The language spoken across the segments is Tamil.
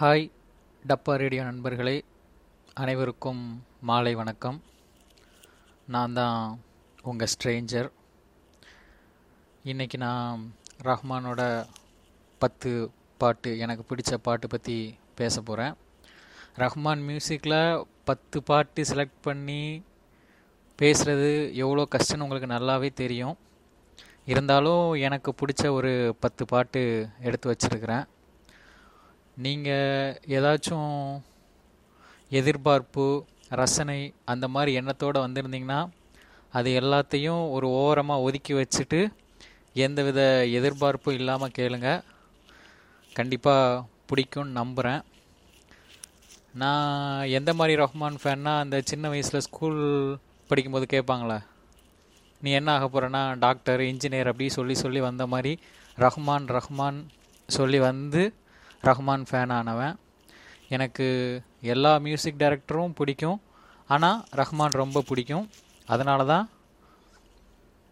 ஹாய் டப்பா ரேடியோ நண்பர்களே. அனைவருக்கும் மாலை வணக்கம். நான் தான் உங்கள் ஸ்ட்ரேஞ்சர் இன்றைக்கி நான் ரஹ்மானோட பத்து பாட்டு எனக்கு பிடிச்ச பாட்டு பற்றி பேச போகிறேன் ரஹ்மான் மியூசிக்கில் பத்து பாட்டு செலக்ட் பண்ணி பேசுகிறது எவ்வளோ கஷ்டம்னு உங்களுக்கு நல்லாவே தெரியும். இருந்தாலும் எனக்கு பிடிச்ச ஒரு பத்து பாட்டு எடுத்து வச்சுருக்கிறேன். நீங்கள் ஏதாச்சும் எதிர்பார்ப்பு ரசனை அந்த மாதிரி எண்ணத்தோடு வந்திருந்தீங்கன்னா அது எல்லாத்தையும் ஒரு ஓரமாக ஒதுக்கி வச்சுட்டு எந்தவித எதிர்பார்ப்பும் இல்லாமல் கேளுங்க. கண்டிப்பாக பிடிக்கும்னு நம்புகிறேன் நான் எந்த மாதிரி ரஹ்மான் ஃபேன்னா அந்த சின்ன வயசில் ஸ்கூல் படிக்கும்போது கேட்பாங்களே நீ என்ன ஆக போகிறேன்னா டாக்டர் இன்ஜினியர் அப்படி சொல்லி சொல்லி வந்த மாதிரி ரஹ்மான் ரஹ்மான் சொல்லி வந்து ரஹ்மான் ஃபேன் ஆனவன் எனக்கு எல்லா மியூசிக் டைரக்டரும் பிடிக்கும். ஆனால் ரஹ்மான் ரொம்ப பிடிக்கும். அதனால தான்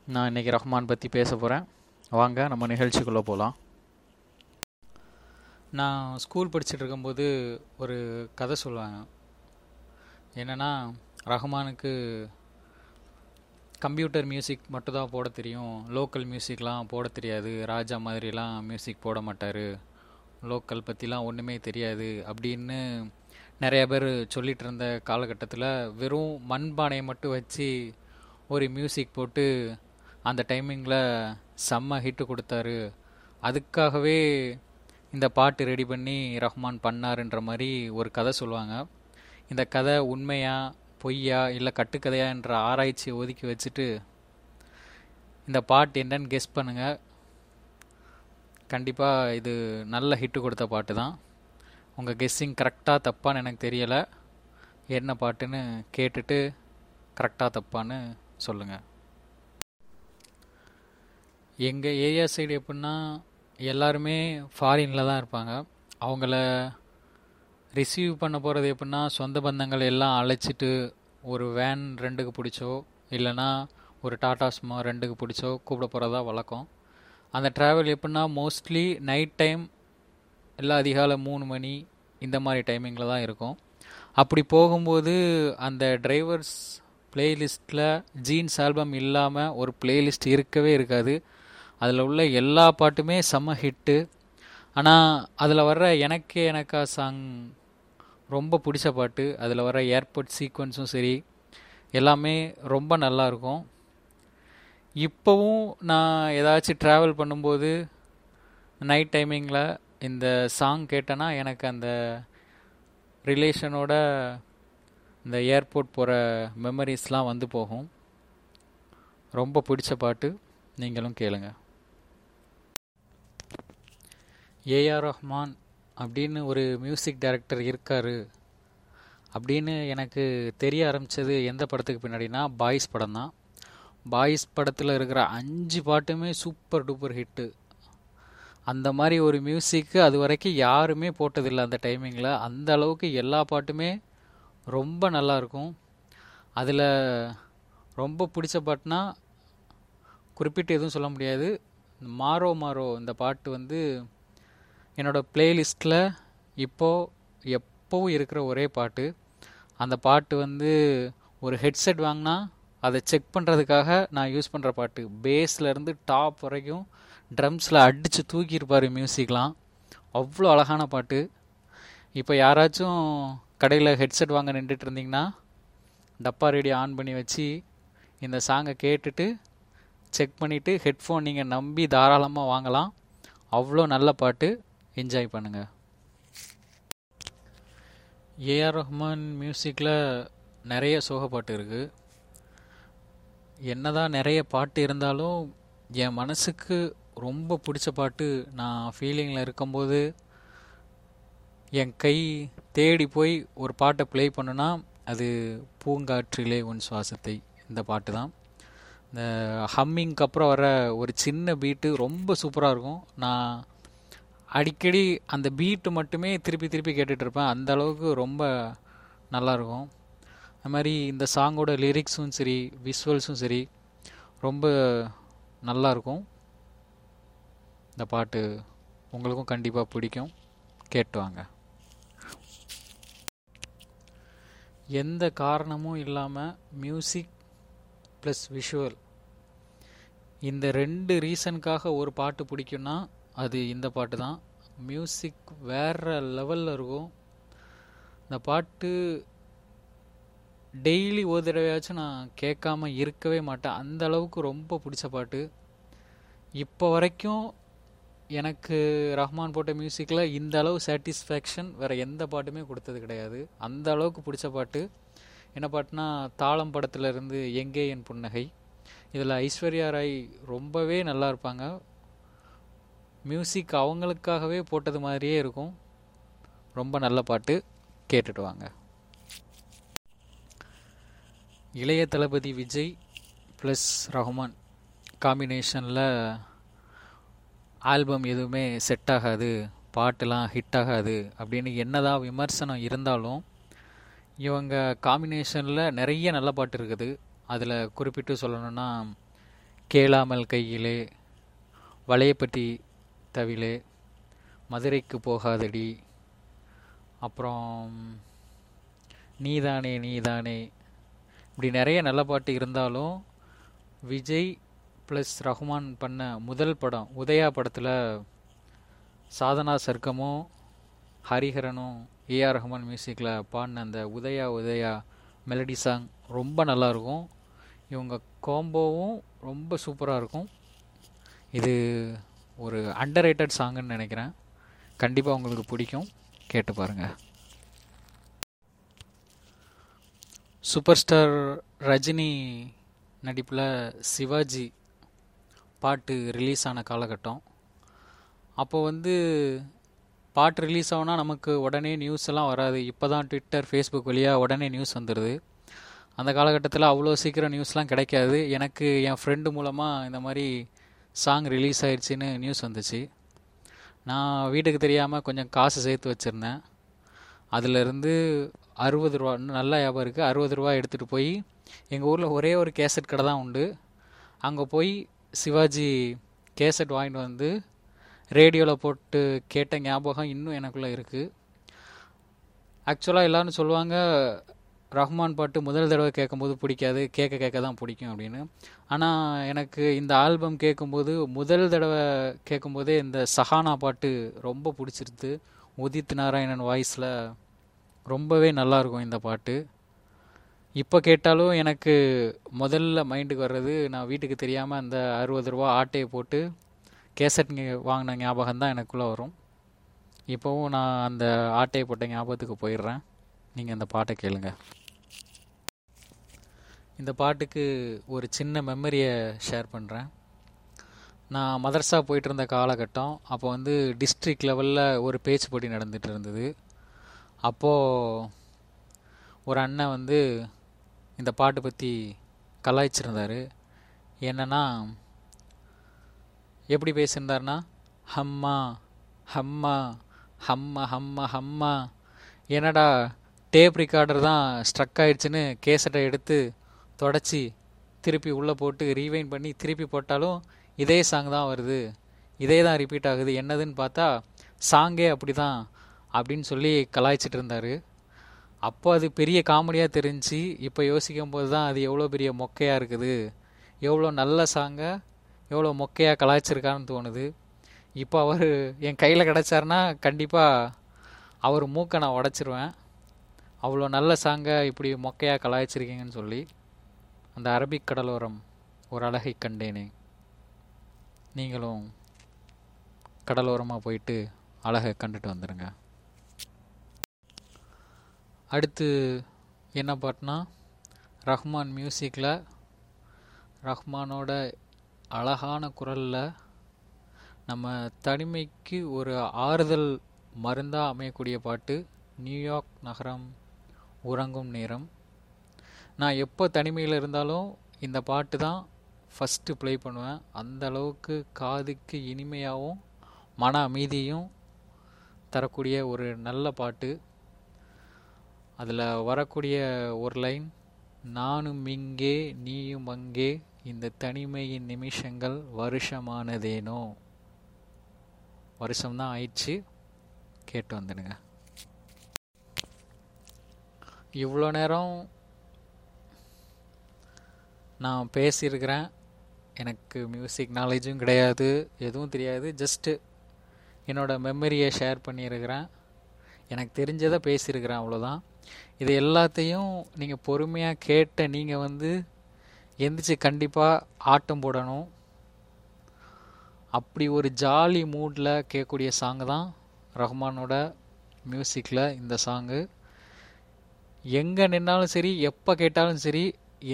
நான் இன்றைக்கி ரஹ்மான் பற்றி பேச போகிறேன் வாங்க நம்ம நிகழ்ச்சிக்குள்ளே போகலாம் நான் ஸ்கூல் படிச்சுட்டு இருக்கும்போது ஒரு கதை சொல்லுவாங்க. என்னென்னா ரஹ்மானுக்கு கம்ப்யூட்டர் மியூசிக் மட்டும்தான் போட தெரியும். லோக்கல் மியூசிக்லாம் போட தெரியாது. ராஜா மாதிரிலாம் மியூசிக் போட மாட்டார். லோக்கல் பற்றிலாம் ஒன்றுமே தெரியாது அப்படின்னு நிறைய பேர் சொல்லிட்டு இருந்த காலகட்டத்தில் வெறும் மண்பானையை மட்டும் வச்சு ஒரு மியூசிக் போட்டு அந்த டைமிங்கில் செம்ம ஹிட்டு கொடுத்தாரு. அதுக்காகவே இந்த பாட்டு ரெடி பண்ணி ரஹ்மான் பண்ணாருன்ற மாதிரி ஒரு கதை சொல்லுவாங்க. இந்த கதை உண்மையா பொய்யா இல்லை கட்டுக்கதையா என்ற ஆராய்ச்சியை ஒதுக்கி வச்சுட்டு இந்த பாட்டு என்னன்னு கெஸ் பண்ணுங்கள் கண்டிப்பாக இது நல்ல ஹிட்டு கொடுத்த பாட்டு தான். உங்கள் கெஸ்ஸிங் கரெக்டாக தப்பான்னு எனக்கு தெரியலை. என்ன பாட்டுன்னு கேட்டுட்டு கரெக்டாக தப்பான்னு சொல்லுங்கள் எங்கள் ஏரியா சைடு எப்படின்னா எல்லாருமே ஃபாரினில் தான் இருப்பாங்க. அவங்கள ரிசீவ் பண்ண போகிறது எப்படின்னா சொந்த பந்தங்கள் எல்லாம் அழைச்சிட்டு ஒரு வேன் ரெண்டுக்கு பிடிச்சோ இல்லைனா ஒரு டாடா ஸ்மா ரெண்டுக்கு பிடிச்சோ கூப்பிட போகிறதா வழக்கம். அந்த ட்ராவல் எப்படின்னா மோஸ்ட்லி நைட் டைம் இல்லை அதிகாலை மூணு மணி இந்த மாதிரி டைமிங்கில் தான் இருக்கும். அப்படி போகும்போது அந்த டிரைவர்ஸ் பிளேலிஸ்ட்டில் ஜீன்ஸ் ஆல்பம் இல்லாமல் ஒரு பிளேலிஸ்ட் இருக்கவே இருக்காது. அதில் உள்ள எல்லா பாட்டுமே செம்ம ஹிட்டு ஆனால் அதில் வர்ற எனக்கே எனக்கா சாங் ரொம்ப பிடிச்ச பாட்டு. அதில் வர ஏர்போர்ட் சீக்வன்ஸும் சரி எல்லாமே ரொம்ப நல்லாயிருக்கும் இப்போவும் நான் ஏதாச்சும் ட்ராவல் பண்ணும்போது நைட் டைமிங்கில் இந்த சாங் கேட்டேன்னா எனக்கு அந்த ரிலேஷனோட இந்த ஏர்போர்ட் போகிற மெமரிஸ்லாம் வந்து போகும். ரொம்ப பிடிச்ச பாட்டு நீங்களும் கேளுங்க. ஏஆர் ரஹ்மான் அப்படின்னு ஒரு மியூசிக் டைரக்டர் இருக்கார். அப்படின்னு எனக்கு தெரிய ஆரம்பித்தது எந்த படத்துக்கு பின்னாடினா பாய்ஸ் படம் தான் பாய்ஸ் படத்தில் இருக்கிற அஞ்சு பாட்டுமே சூப்பர் டூப்பர் ஹிட்டு அந்த மாதிரி ஒரு மியூசிக்கு அது வரைக்கும் யாருமே போட்டதில்லை அந்த டைமிங்கில் அந்த அளவுக்கு எல்லா பாட்டுமே ரொம்ப நல்லாயிருக்கும் அதில் ரொம்ப பிடிச்ச பாட்டுனா குறிப்பிட்டு எதுவும் சொல்ல முடியாது. மாறோ மாறோ இந்த பாட்டு வந்து என்னோடய ப்ளேலிஸ்ட்டில் இப்போது எப்போவும் இருக்கிற ஒரே பாட்டு. அந்த பாட்டு வந்து ஒரு ஹெட்செட் வாங்கினா அதை செக் பண்ணுறதுக்காக நான் யூஸ் பண்ணுற பாட்டு. பேஸ்லேருந்து டாப் வரைக்கும் ட்ரம்ஸில் அடித்து தூக்கியிருப்பார் மியூசிக்லாம் அவ்வளோ அழகான பாட்டு. இப்போ யாராச்சும் கடையில் ஹெட்செட் வாங்க நின்றுட்டு இருந்தீங்கன்னா டப்பா ரேடியோ ஆன் பண்ணி வச்சு இந்த சாங்கை கேட்டுட்டு செக் பண்ணிவிட்டு ஹெட்ஃபோன் நீங்கள் நம்பி தாராளமாக வாங்கலாம். அவ்வளோ நல்ல பாட்டு. என்ஜாய் பண்ணுங்கள் ஏஆர் ரஹ்மான் மியூசிக்கில் நிறைய சோக பாட்டு இருக்குது என்னதான் நிறைய பாட்டு இருந்தாலும் என் மனசுக்கு ரொம்ப பிடிச்ச பாட்டு நான் ஃபீலிங்கில் இருக்கும்போது என் கை தேடி போய் ஒரு பாட்டை ப்ளே பண்ணுனா அது பூங்காற்றிலே உன் சுவாசத்தை இந்த பாட்டு தான். இந்த ஹம்மிங்க்கு அப்புறம் வர ஒரு சின்ன பீட்டு ரொம்ப சூப்பராக இருக்கும். நான் அடிக்கடி அந்த பீட்டு மட்டுமே திருப்பி திருப்பி கேட்டுட்ருப்பேன் அந்த அளவுக்கு ரொம்ப நல்லாயிருக்கும் அது மாதிரி இந்த சாங்கோட லிரிக்ஸும் சரி விஷுவல்ஸும் சரி ரொம்ப நல்லாயிருக்கும் இந்த பாட்டு உங்களுக்கும் கண்டிப்பாக பிடிக்கும். கேட்டு வாங்க. எந்த காரணமும் இல்லாமல் மியூசிக் ப்ளஸ் விஷுவல் இந்த ரெண்டு ரீசனுக்காக ஒரு பாட்டு பிடிக்கும்னா அது இந்த பாட்டு தான். மியூசிக் வேற லெவலில் இருக்கும். இந்த பாட்டு டெய்லி ஒரு தடவையாச்சும் நான் கேட்காம இருக்கவே மாட்டேன். அந்த அளவுக்கு ரொம்ப பிடிச்ச பாட்டு. இப்போ வரைக்கும் எனக்கு ரஹ்மான் போட்ட மியூசிக்கில் இந்த அளவு சாட்டிஸ்ஃபேக்ஷன் வேறு எந்த பாட்டுமே கொடுத்தது கிடையாது. அந்த அளவுக்கு பிடிச்ச பாட்டு. என்ன பாட்டுனா தாளம் படத்துல இருந்து எங்கே என் புன்னகை. இதில் ஐஸ்வர்யா ராய் ரொம்பவே நல்லா இருப்பாங்க. மியூசிக் அவங்களுக்காகவே போட்டது மாதிரியே இருக்கும். ரொம்ப நல்ல பாட்டு. கேட்டுட்டு வாங்க. இளைய தளபதி விஜய் ப்ளஸ் ரஹ்மான் காம்பினேஷனில் ஆல்பம் எதுவுமே செட் ஆகாது பாட்டுலாம் ஹிட் ஆகாது அப்படின்னு என்னதான் விமர்சனம் இருந்தாலும் இவங்க காம்பினேஷனில் நிறைய நல்ல பாட்டு இருக்குது. அதில் குறிப்பிட்டு சொல்லணும்னா கேளாமல் கையிலே வளையப்பட்டி தவிலே மதுரைக்கு போகாதடி அப்புறம் நீதானே நீதானே இப்படி நிறைய நல்ல பாட்டு இருந்தாலும் விஜய் ப்ளஸ் ரஹ்மான் பண்ண முதல் படம் உதயா படத்தில் சாதனா சர்க்கமும் ஹரிஹரனும் ஏஆர் ரஹ்மான் மியூசிக்கில் பாடின அந்த உதயா உதயா மெலடி சாங் ரொம்ப நல்லாயிருக்கும் இவங்க காம்போவும் ரொம்ப சூப்பராக இருக்கும். இது ஒரு அண்டர் ரேட்டட் சாங்குன்னு நினைக்கிறேன். கண்டிப்பாக உங்களுக்கு பிடிக்கும். கேட்டு பாருங்கள் சூப்பர் ஸ்டார் ரஜினி நடிப்பில் சிவாஜி பாட்டு ரிலீஸ் ஆன காலகட்டம். அப்போ வந்து பாட்டு ரிலீஸ் ஆகுனா நமக்கு உடனே நியூஸ் எல்லாம் வராது. இப்போ தான் ட்விட்டர் ஃபேஸ்புக் வழியாக உடனே நியூஸ் வந்துடுது அந்த காலகட்டத்தில் அவ்வளோ சீக்கிரம் நியூஸ்லாம் கிடைக்காது. எனக்கு என் ஃப்ரெண்டு மூலமாக இந்த மாதிரி சாங் ரிலீஸ் ஆயிடுச்சின்னு நியூஸ் வந்துச்சு. நான் வீட்டுக்கு தெரியாமல் கொஞ்சம் காசு சேர்த்து வச்சுருந்தேன். அதிலிருந்து அறுபது ரூபா நல்ல வியாபாரம் இருக்குது அறுபது ரூபா எடுத்துகிட்டு போய் எங்கள் ஊரில் ஒரே ஒரு கேசட் கடை தான் உண்டு. அங்கே போய் சிவாஜி கேசட் வாங்கிட்டு வந்து ரேடியோவில் போட்டு கேட்ட ஞாபகம் இன்னும் எனக்குள்ளே இருக்குது ஆக்சுவலாக எல்லோரும் சொல்லுவாங்க ரஹ்மான் பாட்டு முதல் தடவை கேட்கும்போது பிடிக்காது கேட்க கேட்க தான் பிடிக்கும் அப்படின்னு. ஆனால் எனக்கு இந்த ஆல்பம் கேட்கும்போது முதல் தடவை கேட்கும்போதே இந்த சஹானா பாட்டு ரொம்ப பிடிச்சிருது உதித் நாராயணன் வாய்ஸில் ரொம்பவே நல்லாயிருக்கும் இந்த பாட்டு. இப்போ கேட்டாலும் எனக்கு முதல்ல மைண்டுக்கு வர்றது நான் வீட்டுக்கு தெரியாமல் அந்த அறுபது ரூபா ஆட்டையை போட்டு கேசட் வாங்கின ஞாபகம் தான் எனக்குள்ளே வரும். இப்போவும் நான் அந்த ஆட்டையை போட்ட ஞாபகத்துக்கு போயிடுறேன். நீங்கள் அந்த பாட்டை கேளுங்க. இந்த பாட்டுக்கு ஒரு சின்ன மெமரியை ஷேர் பண்ணுறேன் நான் மதர்சா போயிட்டு இருந்த காலகட்டம் அப்போ வந்து டிஸ்ட்ரிக்ட் லெவலில் ஒரு பேச்சு போட்டி நடந்துகிட்டு இருந்தது. அப்போது ஒரு அண்ணன் வந்து இந்த பாட்டு பற்றி கலாய்ச்சிருந்தார். என்னன்னா எப்படி பேசியிருந்தாருன்னா ஹம்மா ஹம்மா ஹம்மா ஹம்மா ஹம்மா. என்னடா டேப் ரிகார்டர் தான் ஸ்ட்ரக் ஆயிடுச்சுன்னு கேசட்டை எடுத்து தொடச்சி திருப்பி உள்ளே போட்டு ரீவைன் பண்ணி திருப்பி போட்டாலும் இதே சாங் தான் வருது. இதே தான் ரிப்பீட் ஆகுது. என்னதுன்னு பார்த்தா சாங்கே அப்படி தான் அப்படின்னு சொல்லி கலாய்ச்சிட்டு இருந்தார் அப்போ அது பெரிய காமெடியாக தெரிஞ்சு இப்போ யோசிக்கும் போது தான் அது எவ்வளோ பெரிய மொக்கையாக இருக்குது. எவ்வளோ நல்ல சாங்கை எவ்வளோ மொக்கையாக கலாய்ச்சிருக்கான்னு தோணுது. இப்போ அவர் என் கையில் கிடச்சாருன்னா கண்டிப்பாக அவர் மூக்கை நான் உடச்சிருவேன். அவ்வளோ நல்ல சாங்கை இப்படி மொக்கையாக கலாய்ச்சிருக்கீங்கன்னு சொல்லி அந்த அரபிக் கடலோரம் ஒரு அழகை கண்டேனே. நீங்களும் கடலோரமாக போயிட்டு அழகை கண்டுட்டு வந்துடுங்க அடுத்து என்ன பாட்டுனா ரஹ்மான் மியூசிக்கில் ரஹ்மானோட அழகான குரலில் நம்ம தனிமைக்கு ஒரு ஆறுதல் மருந்தாக அமையக்கூடிய பாட்டு நியூயார்க் நகரம் உறங்கும் நேரம் நான் எப்போ தனிமையில் இருந்தாலும் இந்த பாட்டு தான் ஃபஸ்ட்டு ப்ளே பண்ணுவேன். அந்த அளவுக்கு காதுக்கு இனிமையாகவும் மன அமைதியும் தரக்கூடிய ஒரு நல்ல பாட்டு. அதில் வரக்கூடிய ஒரு லைன் நானும் இங்கே நீயும் அங்கே இந்த தனிமையின் நிமிஷங்கள் வருஷமானதேனோ? வருஷம்தான் ஆயிடுச்சு. கேட்டு வந்துடுங்க. இவ்வளோ நேரம் நான் பேசியிருக்கிறேன். எனக்கு மியூசிக் நாலேஜும் கிடையாது எதுவும் தெரியாது. ஜஸ்ட்டு என்னோடய மெமரியை ஷேர் பண்ணியிருக்கிறேன். எனக்கு தெரிஞ்சதை பேசியிருக்கிறேன் அவ்வளோதான் இது எல்லாத்தையும் நீங்கள் பொறுமையாக கேட்ட நீங்கள் வந்து எந்திரிச்சு கண்டிப்பாக ஆட்டம் போடணும். அப்படி ஒரு ஜாலி மூடில் கேட்கக்கூடிய சாங்கு தான் ரஹ்மானோட மியூசிக்கில் இந்த சாங்கு எங்கே நின்னாலும் சரி எப்போ கேட்டாலும் சரி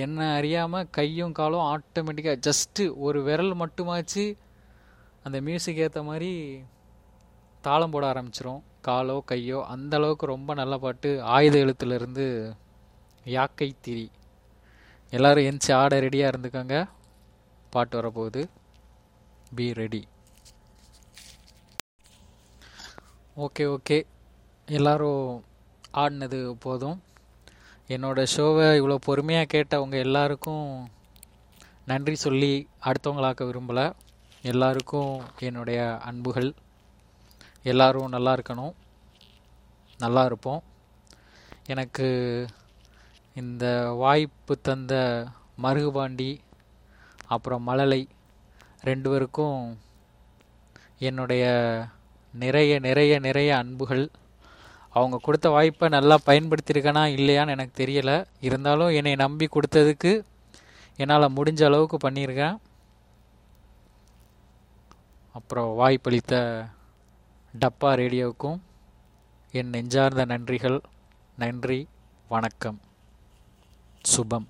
என்ன அறியாமல் கையும் காலும் ஆட்டோமேட்டிக்காக ஜஸ்ட்டு ஒரு விரல் மட்டுமாச்சு அந்த மியூசிக் ஏற்ற மாதிரி தாளம் போட ஆரம்பிச்சிரும். காலோ கையோ அந்த அளவுக்கு ரொம்ப நல்ல பாட்டு. ஆயுத எழுத்துலேருந்து யாக்கை திரி. எல்லோரும் எந்திச்சு ஆட ரெடியாக இருந்துக்கோங்க. பாட்டு வரப்போகுது. பி ரெடி ஓகே ஓகே எல்லோரும் ஆடினது போதும். என்னோடய ஷோவை இவ்வளோ பொறுமையாக கேட்டவங்க எல்லாருக்கும் நன்றி சொல்லி அடுத்தவங்களாக்க விரும்பலை. எல்லாருக்கும் என்னுடைய அன்புகள். எல்லோரும் நல்லா இருக்கணும். நல்லா இருப்போம். எனக்கு இந்த வாய்ப்பு தந்த மருகுபாண்டி அப்புறம் மழலை ரெண்டு பேருக்கும் என்னுடைய நிறைய நிறைய நிறைய அன்புகள். அவங்க கொடுத்த வாய்ப்பை நல்லா பயன்படுத்தியிருக்கேனா இல்லையான்னு எனக்கு தெரியலை. இருந்தாலும் என்னை நம்பி கொடுத்ததுக்கு என்னால் முடிஞ்ச அளவுக்கு பண்ணியிருக்கேன். அப்புறம் வாய்ப்பளித்த டப்பா ரேடியோவுக்கும் என் நெஞ்சார்ந்த நன்றிகள். நன்றி வணக்கம். சுபம்.